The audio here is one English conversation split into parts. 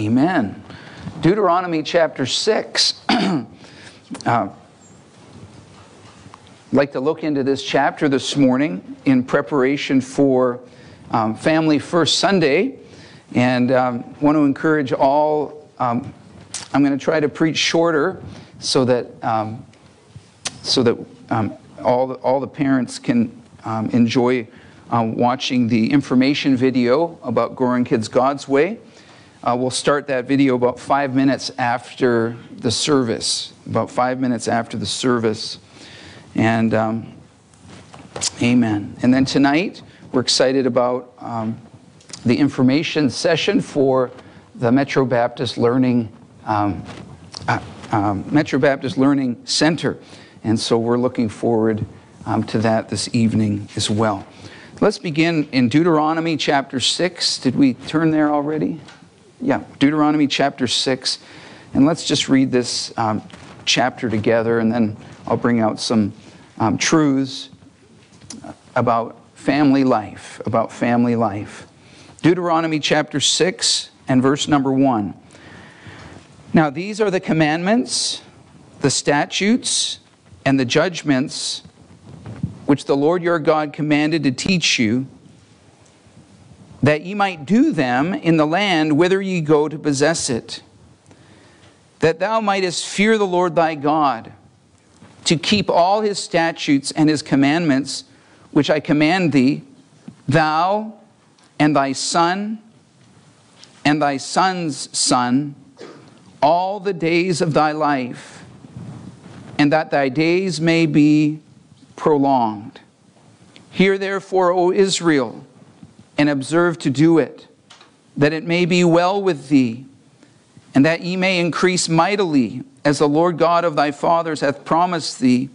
Amen. Deuteronomy chapter 6. uh, I'd like to look into this chapter this morning in preparation for um, Family First Sunday. And um, want to encourage all, um, I'm going to try to preach shorter so that, um, so that um, all, the, all the parents can um, enjoy watching the information video about growing kids God's way. Uh, we'll start that video about five minutes after the service, about five minutes after the service. And um, amen. And then tonight, we're excited about um, the information session for the Metro Baptist Learning um, uh, um, Metro Baptist Learning Center. And so we're looking forward um, to that this evening as well. Let's begin in Deuteronomy chapter 6. Did we turn there already? Yeah, Deuteronomy chapter 6. And let's just read this um, chapter together, and then I'll bring out some um, truths about family life, about family life. Deuteronomy chapter 6 and verse number 1. Now, these are the commandments, the statutes, and the judgments which the Lord your God commanded to teach you that ye might do them in the land whither ye go to possess it, that thou mightest fear the Lord thy God, to keep all his statutes and his commandments, which I command thee, thou and thy son and thy son's son, all the days of thy life, and that thy days may be prolonged. Hear therefore, O Israel, and observe to do it, that it may be well with thee, and that ye may increase mightily, as the Lord God of thy fathers hath promised thee,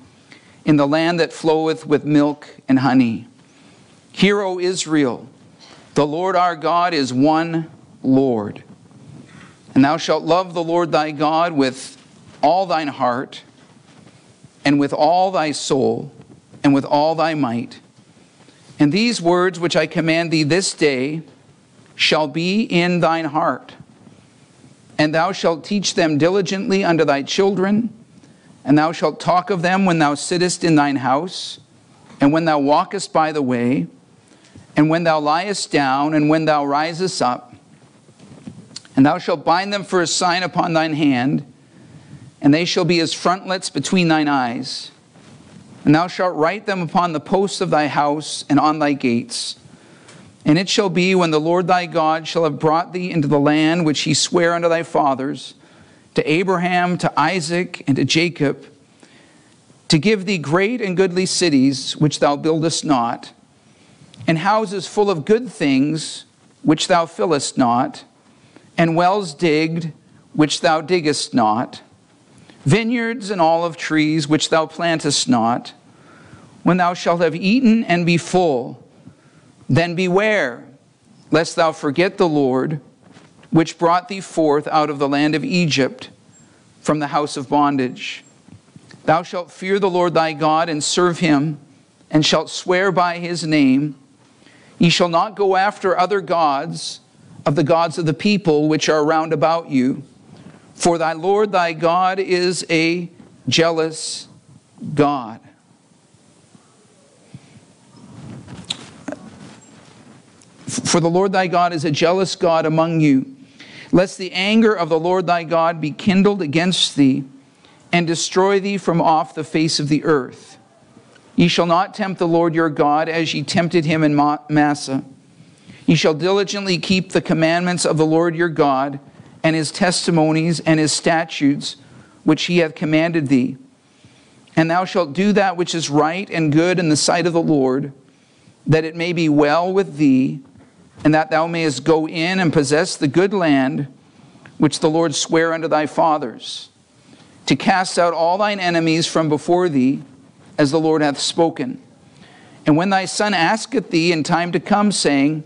in the land that floweth with milk and honey. Hear, O Israel, the Lord our God is one Lord. And thou shalt love the Lord thy God with all thine heart, and with all thy soul, and with all thy might and these words which I command thee this day shall be in thine heart. And thou shalt teach them diligently unto thy children, and thou shalt talk of them when thou sittest in thine house, and when thou walkest by the way, and when thou liest down, and when thou risest up. And thou shalt bind them for a sign upon thine hand, and they shall be as frontlets between thine eyes. And thou shalt write them upon the posts of thy house and on thy gates. And it shall be when the Lord thy God shall have brought thee into the land which he sware unto thy fathers, to Abraham, to Isaac, and to Jacob, to give thee great and goodly cities which thou buildest not, and houses full of good things which thou fillest not, and wells digged which thou diggest not vineyards and olive trees which thou plantest not, when thou shalt have eaten and be full, then beware, lest thou forget the Lord, which brought thee forth out of the land of Egypt from the house of bondage. Thou shalt fear the Lord thy God and serve him, and shalt swear by his name. Ye shall not go after other gods of the gods of the people which are round about you for thy Lord thy God is a jealous God. For the Lord thy God is a jealous God among you, lest the anger of the Lord thy God be kindled against thee, and destroy thee from off the face of the earth. Ye shall not tempt the Lord your God as ye tempted him in Massah. Ye shall diligently keep the commandments of the Lord your God and his testimonies and his statutes which he hath commanded thee. And thou shalt do that which is right and good in the sight of the Lord, that it may be well with thee, and that thou mayest go in and possess the good land which the Lord sware unto thy fathers, to cast out all thine enemies from before thee, as the Lord hath spoken. And when thy son asketh thee in time to come, saying,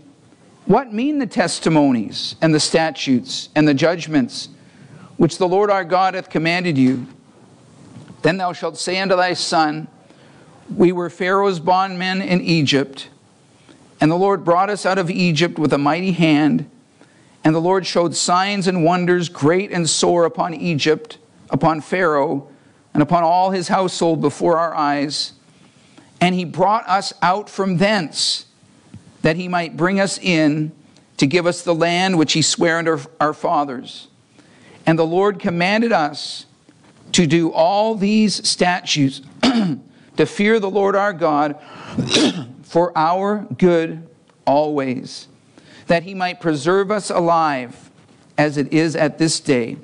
what mean the testimonies and the statutes and the judgments which the Lord our God hath commanded you? Then thou shalt say unto thy son, We were Pharaoh's bondmen in Egypt, and the Lord brought us out of Egypt with a mighty hand, And the Lord showed signs and wonders great and sore upon Egypt, upon Pharaoh, and upon all his household before our eyes. And he brought us out from thence, that he might bring us in to give us the land which he sware unto our fathers. And the Lord commanded us to do all these statutes, to fear the Lord our God for our good always that he might preserve us alive as it is at this day.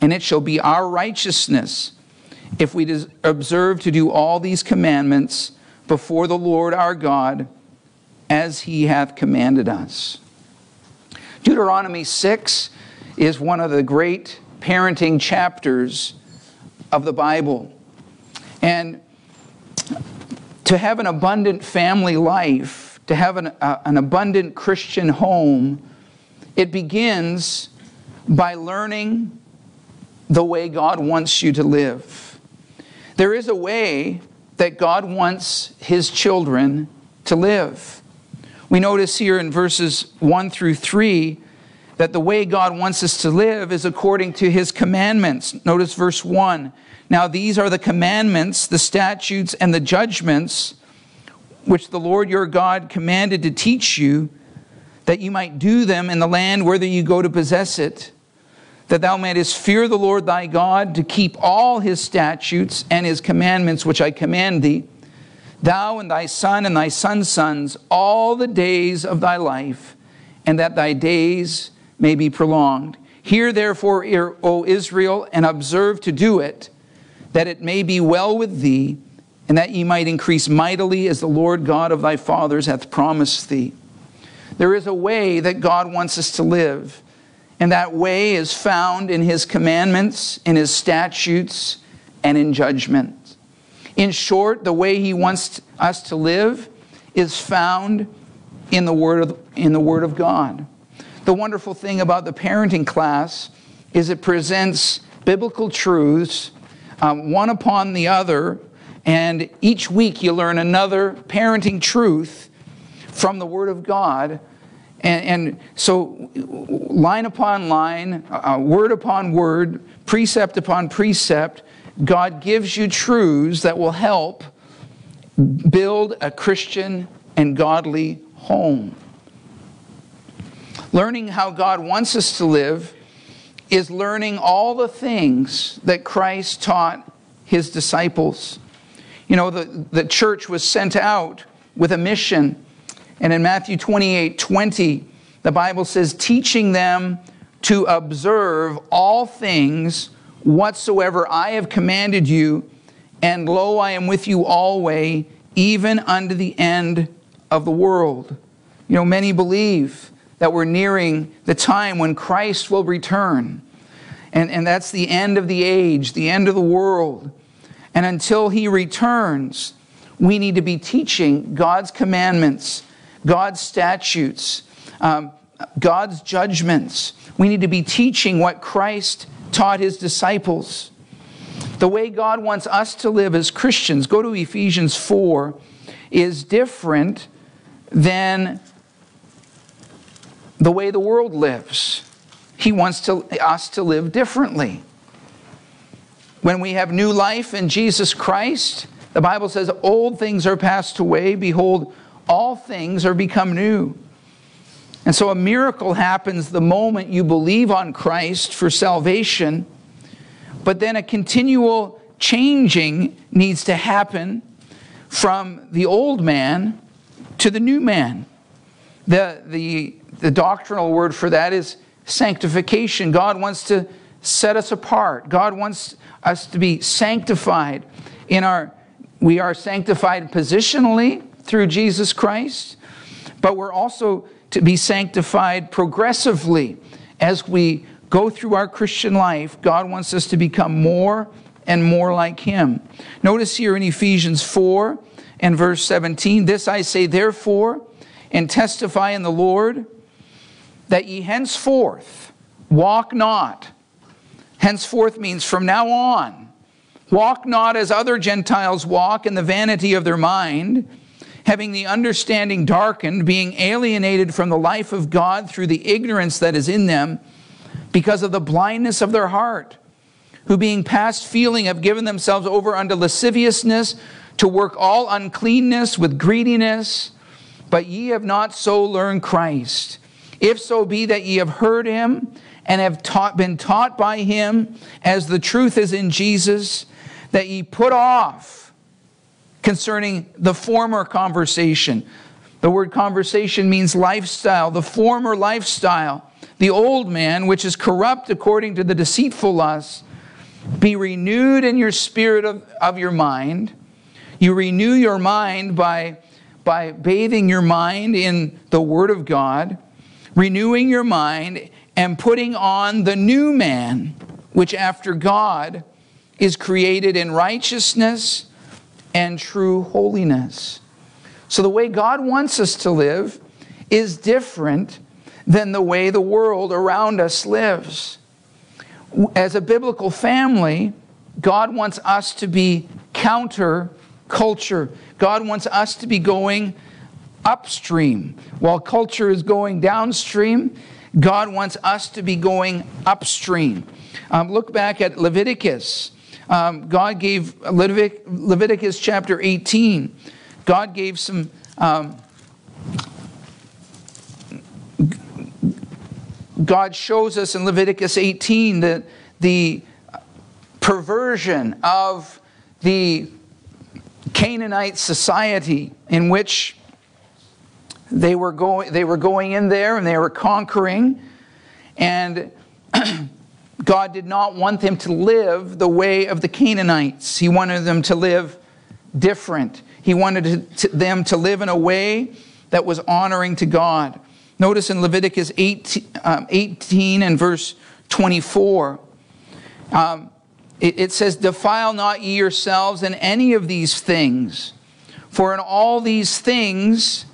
And it shall be our righteousness if we observe to do all these commandments before the Lord our God as he hath commanded us. Deuteronomy 6 is one of the great parenting chapters of the Bible. And to have an abundant family life to have an, uh, an abundant Christian home, it begins by learning the way God wants you to live. There is a way that God wants his children to live. We notice here in verses 1 through 3 that the way God wants us to live is according to his commandments. Notice verse 1. Now, these are the commandments, the statutes, and the judgments which the Lord your God commanded to teach you, that you might do them in the land whither you go to possess it, that thou mayest fear the Lord thy God, to keep all his statutes and his commandments which I command thee, thou and thy son and thy son's sons, all the days of thy life, and that thy days may be prolonged. Hear therefore, O Israel, and observe to do it, that it may be well with thee and that ye might increase mightily as the Lord God of thy fathers hath promised thee. There is a way that God wants us to live, and that way is found in his commandments, in his statutes, and in judgment. In short, the way he wants us to live is found in the word of, in the word of God. The wonderful thing about the parenting class is it presents biblical truths um, one upon the other and each week you learn another parenting truth from the Word of God. And, and so, line upon line, uh, word upon word, precept upon precept, God gives you truths that will help build a Christian and godly home. Learning how God wants us to live is learning all the things that Christ taught his disciples. You know, the, the church was sent out with a mission. And in Matthew 28 20, the Bible says, teaching them to observe all things whatsoever I have commanded you, and lo, I am with you always, even unto the end of the world. You know, many believe that we're nearing the time when Christ will return. And, and that's the end of the age, the end of the world. And until he returns, we need to be teaching God's commandments, God's statutes, um, God's judgments. We need to be teaching what Christ taught his disciples. The way God wants us to live as Christians, go to Ephesians 4, is different than the way the world lives. He wants to, us to live differently. When we have new life in Jesus Christ, the Bible says, Old things are passed away. Behold, all things are become new. And so a miracle happens the moment you believe on Christ for salvation, but then a continual changing needs to happen from the old man to the new man. The, the, the doctrinal word for that is sanctification. God wants to set us apart. God wants us to be sanctified in our we are sanctified positionally through Jesus Christ, but we're also to be sanctified progressively as we go through our Christian life. God wants us to become more and more like him. Notice here in Ephesians 4 and verse 17, this I say therefore and testify in the Lord that ye henceforth walk not Henceforth means from now on. Walk not as other Gentiles walk in the vanity of their mind, having the understanding darkened, being alienated from the life of God through the ignorance that is in them, because of the blindness of their heart, who being past feeling have given themselves over unto lasciviousness to work all uncleanness with greediness. But ye have not so learned Christ. If so be that ye have heard him and have taught, been taught by him, as the truth is in Jesus, that ye put off concerning the former conversation. The word conversation means lifestyle, the former lifestyle, the old man, which is corrupt according to the deceitful lust. Be renewed in your spirit of, of your mind. You renew your mind by, by bathing your mind in the Word of God, renewing your mind, and putting on the new man, which after God is created in righteousness and true holiness. So, the way God wants us to live is different than the way the world around us lives. As a biblical family, God wants us to be counter culture. God wants us to be going upstream. While culture is going downstream, God wants us to be going upstream. Um, look back at Leviticus. Um, God gave Levit- Leviticus chapter 18. God gave some. Um, God shows us in Leviticus 18 that the perversion of the Canaanite society in which they were going, they were going in there and they were conquering, and God did not want them to live the way of the Canaanites. He wanted them to live different. He wanted to, them to live in a way that was honoring to God. Notice in Leviticus 18, um, 18 and verse 24, um, it, it says, Defile not ye yourselves in any of these things, for in all these things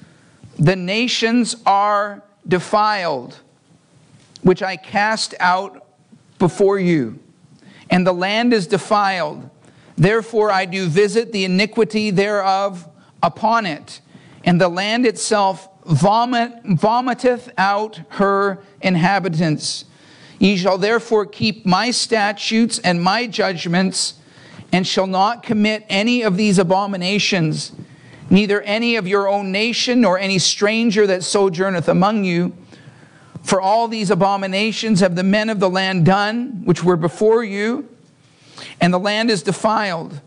the nations are defiled, which I cast out before you, and the land is defiled. Therefore I do visit the iniquity thereof upon it, and the land itself vomit, vomiteth out her inhabitants. Ye shall therefore keep my statutes and my judgments, and shall not commit any of these abominations, neither any of your own nation, nor any stranger that sojourneth among you. For all these abominations have the men of the land done, which were before you, and the land is defiled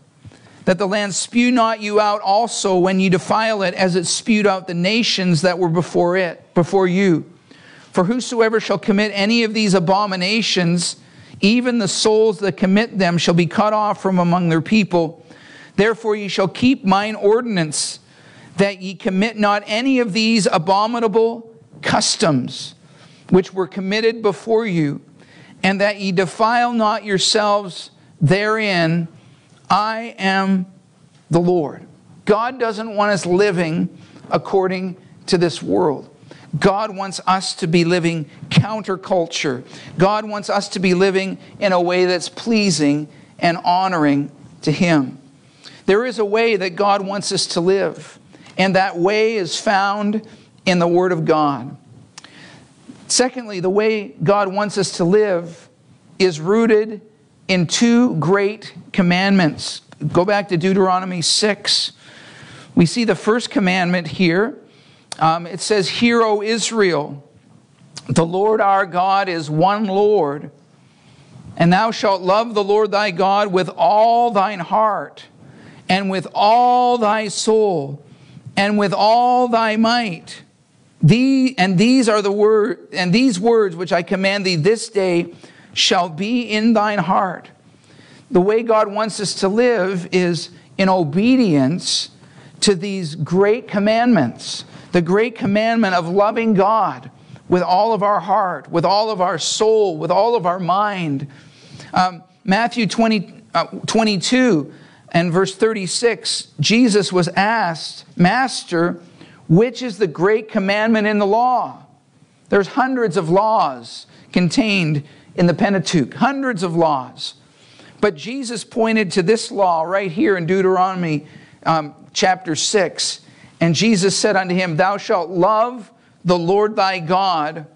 that the land spew not you out also when you defile it, as it spewed out the nations that were before it, before you. For whosoever shall commit any of these abominations, even the souls that commit them shall be cut off from among their people. Therefore ye shall keep mine ordinance, that ye commit not any of these abominable customs which were committed before you, and that ye defile not yourselves therein I am the Lord. God doesn't want us living according to this world. God wants us to be living counterculture. God wants us to be living in a way that's pleasing and honoring to Him. There is a way that God wants us to live, and that way is found in the Word of God. Secondly, the way God wants us to live is rooted in two great commandments. Go back to Deuteronomy 6. We see the first commandment here. Um, it says, Hear, O Israel, the Lord our God is one Lord, and thou shalt love the Lord thy God with all thine heart, and with all thy soul, and with all thy might. Thee, and these are the word, and these words which I command thee this day shall be in thine heart. The way God wants us to live is in obedience to these great commandments. The great commandment of loving God with all of our heart, with all of our soul, with all of our mind. Um, Matthew 20, uh, 22 and verse 36, Jesus was asked, Master, which is the great commandment in the law? There's hundreds of laws contained in the Pentateuch, hundreds of laws. But Jesus pointed to this law right here in Deuteronomy um, chapter 6, And Jesus said unto him, Thou shalt love the Lord thy God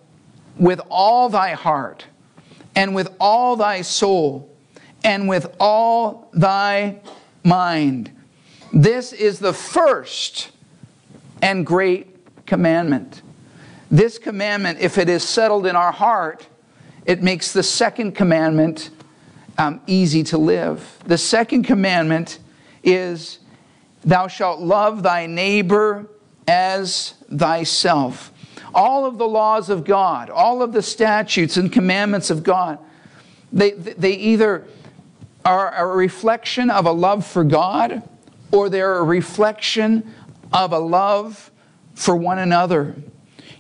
with all thy heart, and with all thy soul, and with all thy mind. This is the first and great commandment. This commandment, if it is settled in our heart, it makes the second commandment um, easy to live. The second commandment is, Thou shalt love thy neighbor as thyself. All of the laws of God, all of the statutes and commandments of God, they, they either are a reflection of a love for God or they're a reflection of a love for one another.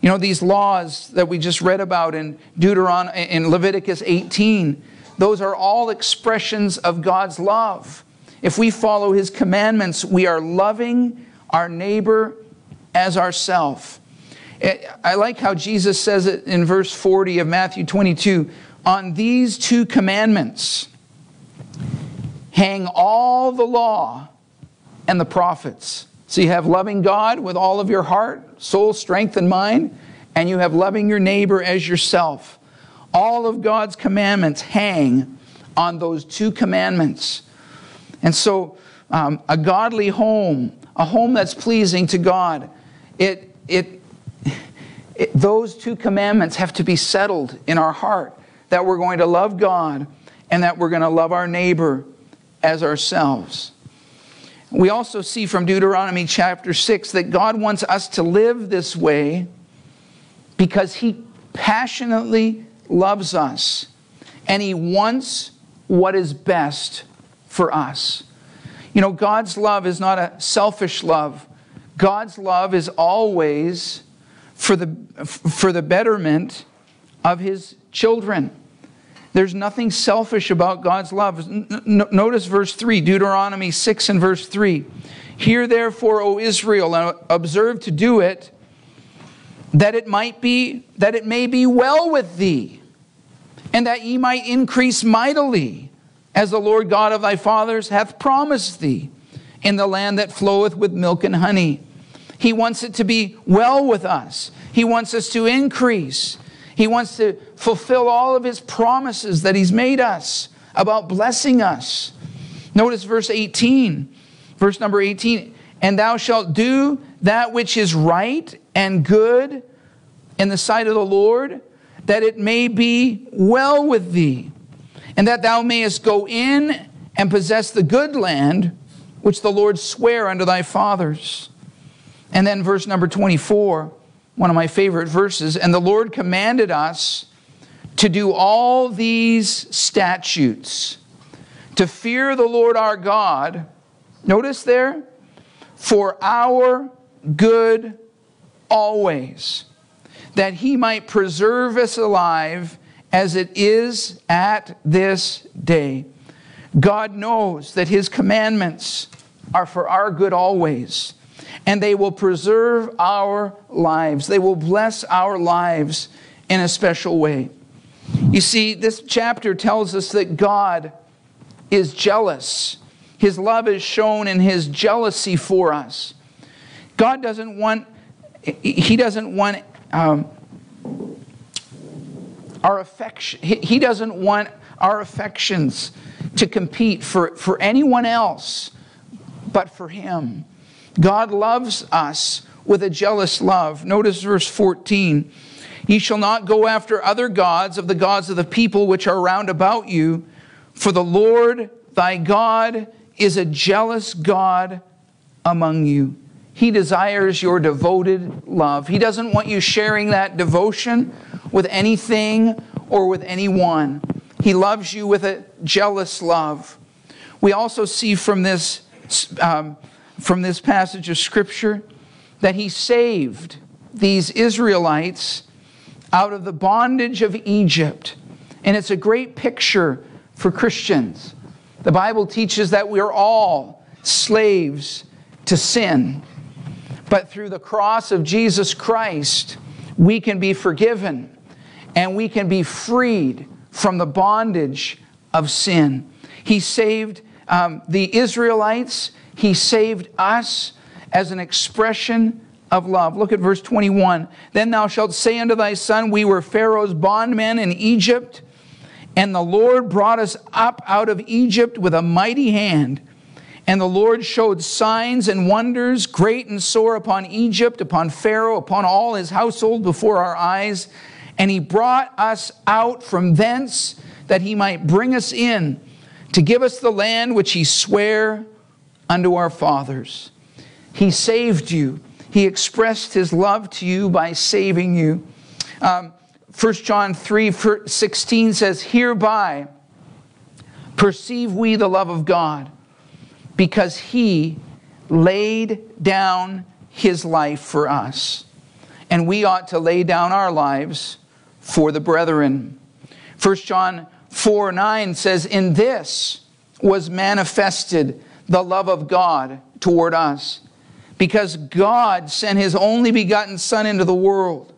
You know, these laws that we just read about in Deuteronomy, in Leviticus 18, those are all expressions of God's love. If we follow his commandments, we are loving our neighbor as ourself. Eh, I like how Jesus says it in verse 40 of Matthew 22 on these two commandments hang all the law and the prophets. So you have loving God with all of your heart, soul, strength, and mind, and you have loving your neighbor as yourself. All of God's commandments hang on those two commandments. And so, um, a godly home, a home that's pleasing to God, it, it, it, those two commandments have to be settled in our heart that we're going to love God and that we're going to love our neighbor as ourselves. We also see from Deuteronomy chapter 6 that God wants us to live this way because He passionately loves us and He wants what is best for us. You know, God's love is not a selfish love. God's love is always for the, for the betterment of His children. There's nothing selfish about God's love. Notice verse 3, Deuteronomy 6 and verse 3. Hear therefore, O Israel, and observe to do it, that it might be, that it may be well with thee, and that ye might increase mightily, as the Lord God of thy fathers hath promised thee, in the land that floweth with milk and honey. He wants it to be well with us. He wants us to increase. He wants to fulfill all of his promises that he's made us about blessing us. Notice verse 18, verse number 18. And thou shalt do that which is right and good in the sight of the Lord, that it may be well with thee, and that thou mayest go in and possess the good land which the Lord sware unto thy fathers. And then verse number 24 one of my favorite verses. And the Lord commanded us to do all these statutes, to fear the Lord our God. Notice there, for our good always, that he might preserve us alive as it is at this day. God knows that his commandments are for our good always and they will preserve our lives. They will bless our lives in a special way. You see, this chapter tells us that God is jealous. His love is shown in his jealousy for us. God doesn't want, he doesn't want um, our affection, he doesn't want our affections to compete for, for anyone else but for him. God loves us with a jealous love. Notice verse 14. Ye shall not go after other gods of the gods of the people which are round about you, for the Lord thy God is a jealous God among you. He desires your devoted love. He doesn't want you sharing that devotion with anything or with anyone. He loves you with a jealous love. We also see from this um, from this passage of Scripture that he saved these Israelites out of the bondage of Egypt. And it's a great picture for Christians. The Bible teaches that we're all slaves to sin. But through the cross of Jesus Christ, we can be forgiven and we can be freed from the bondage of sin. He saved um, the Israelites he saved us, as an expression of love. Look at verse 21. Then thou shalt say unto thy son, We were Pharaoh's bondmen in Egypt, and the Lord brought us up out of Egypt with a mighty hand. And the Lord showed signs and wonders, great and sore, upon Egypt, upon Pharaoh, upon all his household before our eyes. And he brought us out from thence that he might bring us in to give us the land which he sware unto our fathers. He saved you. He expressed his love to you by saving you. Um, 1 John 3 16 says, Hereby perceive we the love of God, because he laid down his life for us. And we ought to lay down our lives for the brethren. 1 John 4 9 says, In this was manifested the love of God toward us, because God sent his only begotten Son into the world.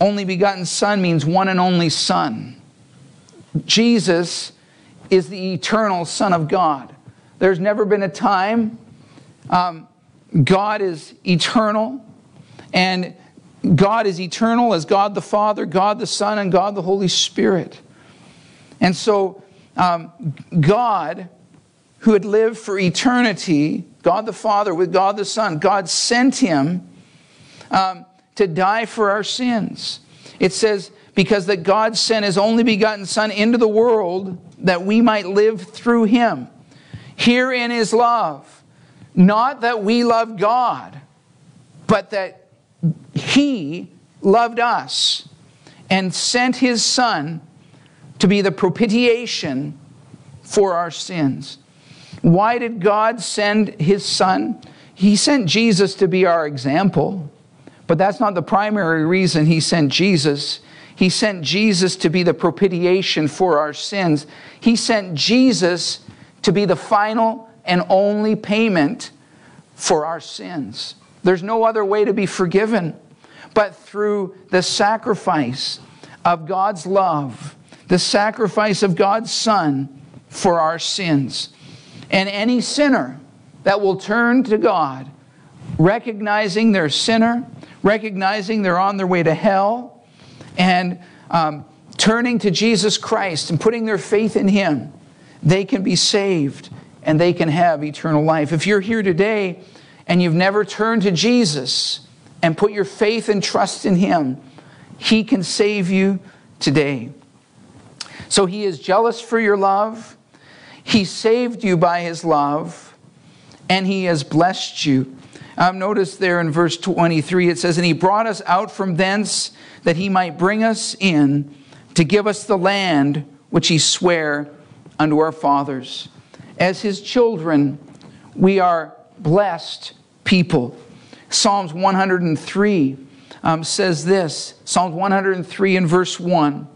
Only begotten Son means one and only Son. Jesus is the eternal Son of God. There's never been a time. Um, God is eternal, and God is eternal as God the Father, God the Son, and God the Holy Spirit. And so, um, God, who had lived for eternity, God the Father with God the Son, God sent him um, to die for our sins. It says, because that God sent his only begotten Son into the world that we might live through him. Herein is love. Not that we love God, but that he loved us and sent his son to be the propitiation for our sins. Why did God send his son? He sent Jesus to be our example, but that's not the primary reason he sent Jesus. He sent Jesus to be the propitiation for our sins. He sent Jesus to be the final and only payment for our sins. There's no other way to be forgiven but through the sacrifice of God's love, the sacrifice of God's Son for our sins. And any sinner that will turn to God, recognizing they're sinner, recognizing they're on their way to hell, and um, turning to Jesus Christ and putting their faith in Him, they can be saved and they can have eternal life. If you're here today and you've never turned to Jesus and put your faith and trust in Him, He can save you today. So He is jealous for your love. He saved you by His love, and He has blessed you. Um, notice there in verse 23 it says, And He brought us out from thence that He might bring us in to give us the land which He sware unto our fathers. As His children, we are blessed people. Psalms 103 um, says this Psalms 103 and verse 1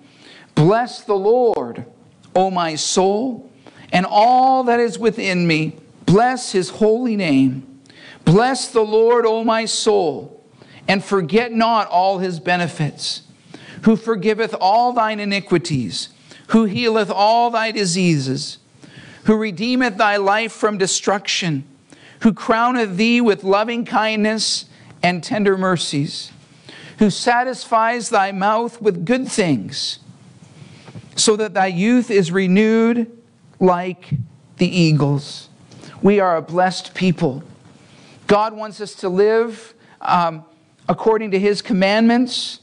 Bless the Lord, O my soul, and all that is within me. Bless his holy name. Bless the Lord, O my soul, and forget not all his benefits, who forgiveth all thine iniquities, who healeth all thy diseases, who redeemeth thy life from destruction who crowneth thee with loving kindness and tender mercies, who satisfies thy mouth with good things, so that thy youth is renewed like the eagles. We are a blessed people. God wants us to live um, according to his commandments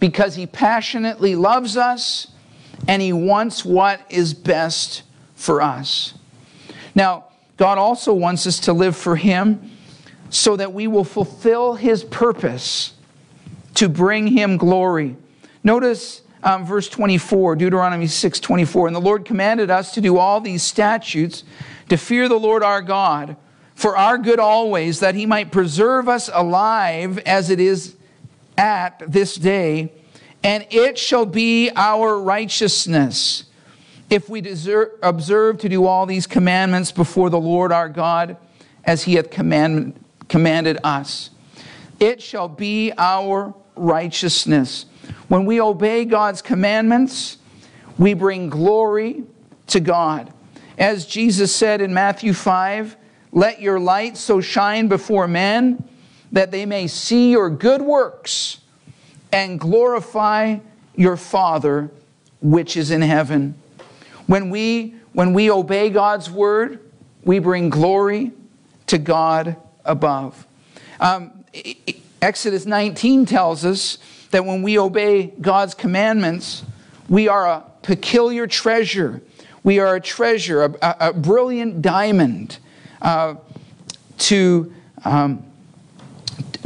because he passionately loves us and he wants what is best for us. Now, God also wants us to live for Him so that we will fulfill His purpose to bring Him glory. Notice um, verse 24, Deuteronomy 6 24. And the Lord commanded us to do all these statutes, to fear the Lord our God, for our good always, that He might preserve us alive as it is at this day, and it shall be our righteousness if we deserve, observe to do all these commandments before the Lord our God as he hath command, commanded us. It shall be our righteousness. When we obey God's commandments, we bring glory to God. As Jesus said in Matthew 5, let your light so shine before men that they may see your good works and glorify your Father which is in heaven. When we, when we obey God's word, we bring glory to God above. Um, Exodus 19 tells us that when we obey God's commandments, we are a peculiar treasure. We are a treasure, a, a, a brilliant diamond uh, to, um,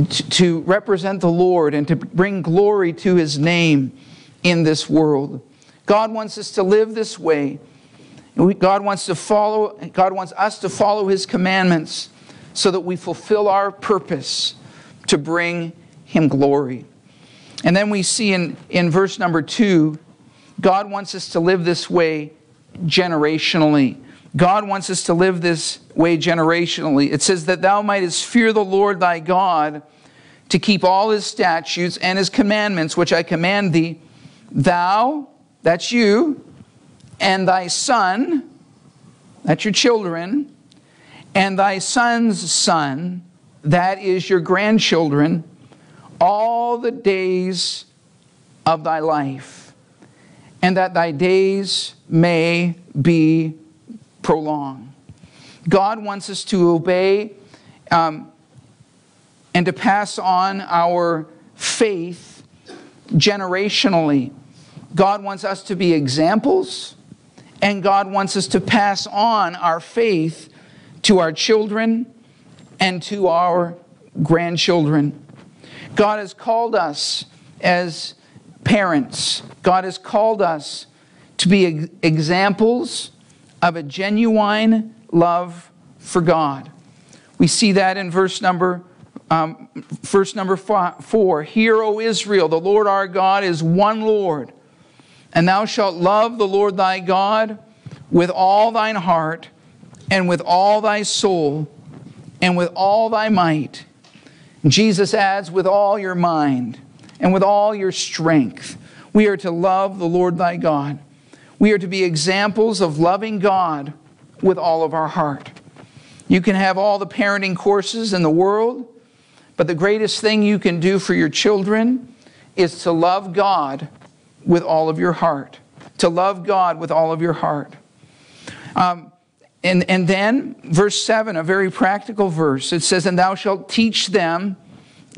to, to represent the Lord and to bring glory to his name in this world. God wants us to live this way. God wants to follow, God wants us to follow his commandments so that we fulfill our purpose to bring him glory. And then we see in, in verse number two, God wants us to live this way generationally. God wants us to live this way generationally. It says that thou mightest fear the Lord thy God to keep all his statutes and his commandments, which I command thee, thou, that's you, and thy son, that's your children, and thy son's son, that is your grandchildren, all the days of thy life, and that thy days may be prolonged. God wants us to obey um, and to pass on our faith generationally. God wants us to be examples, and God wants us to pass on our faith to our children and to our grandchildren. God has called us as parents, God has called us to be examples of a genuine love for God. We see that in verse number um, verse number four. Hear, O Israel, the Lord our God is one Lord, and thou shalt love the Lord thy God with all thine heart, and with all thy soul, and with all thy might. Jesus adds, with all your mind, and with all your strength. We are to love the Lord thy God. We are to be examples of loving God with all of our heart. You can have all the parenting courses in the world, but the greatest thing you can do for your children is to love God with all of your heart. To love God with all of your heart. Um, and, and then, verse 7, a very practical verse. It says, And thou shalt teach them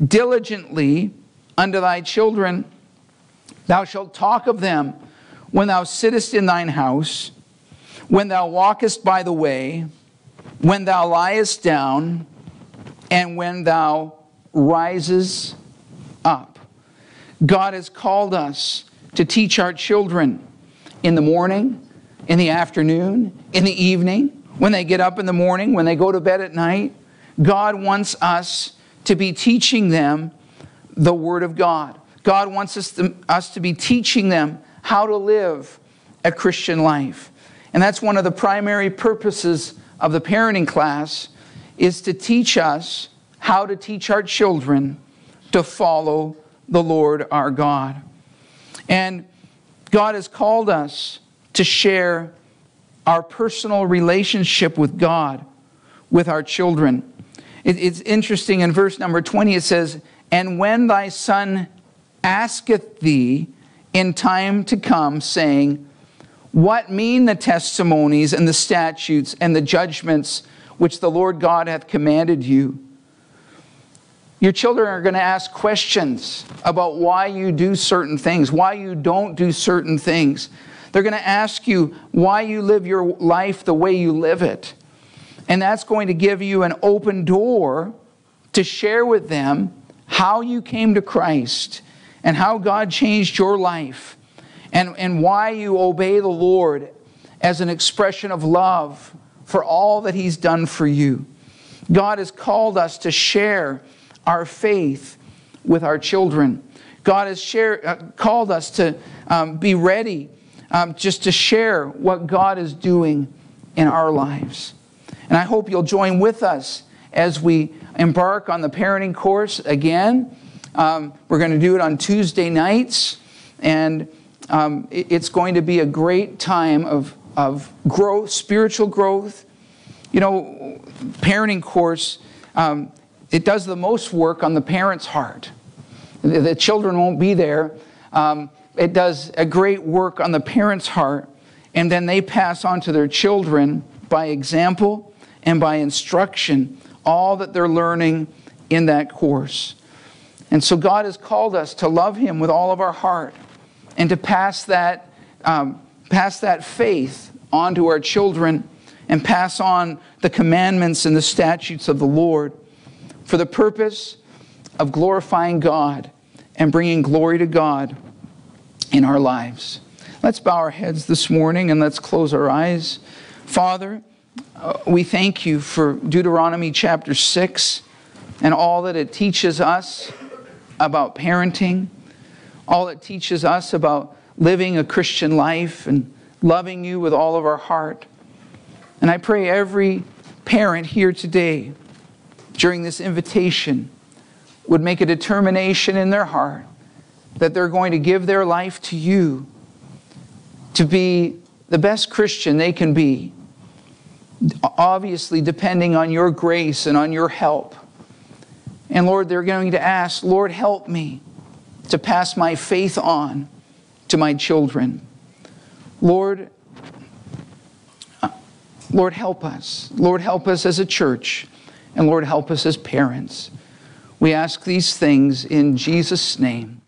diligently unto thy children. Thou shalt talk of them when thou sittest in thine house, when thou walkest by the way, when thou liest down, and when thou rises up. God has called us to teach our children in the morning, in the afternoon, in the evening, when they get up in the morning, when they go to bed at night. God wants us to be teaching them the Word of God. God wants us to, us to be teaching them how to live a Christian life. And that's one of the primary purposes of the parenting class is to teach us how to teach our children to follow the Lord our God. And God has called us to share our personal relationship with God with our children. It, it's interesting in verse number 20, it says, And when thy son asketh thee in time to come, saying, What mean the testimonies and the statutes and the judgments which the Lord God hath commanded you? Your children are going to ask questions about why you do certain things, why you don't do certain things. They're going to ask you why you live your life the way you live it. And that's going to give you an open door to share with them how you came to Christ and how God changed your life and, and why you obey the Lord as an expression of love for all that He's done for you. God has called us to share our faith with our children. God has uh, called us to um, be ready um, just to share what God is doing in our lives. And I hope you'll join with us as we embark on the parenting course again. Um, we're going to do it on Tuesday nights, and um, it, it's going to be a great time of, of growth, spiritual growth, You know, parenting course, um, it does the most work on the parent's heart. The, children won't be there. Um, it does a great work on the parent's heart, and then they pass on to their children by example and by instruction all that they're learning in that course. And so God has called us to love Him with all of our heart and to pass that, um, pass that faith on to our children and pass on the commandments and the statutes of the Lord for the purpose of glorifying God and bringing glory to God in our lives. Let's bow our heads this morning and let's close our eyes. Father, uh, we thank you for Deuteronomy chapter 6 and all that it teaches us about parenting, all it teaches us about living a Christian life and loving you with all of our heart. And I pray every parent here today during this invitation would make a determination in their heart that they're going to give their life to you to be the best Christian they can be, obviously depending on your grace and on your help. And Lord, they're going to ask, Lord, help me to pass my faith on to my children. Lord, uh, Lord, help us. Lord, help us as a church. And Lord, help us as parents. We ask these things in Jesus' name.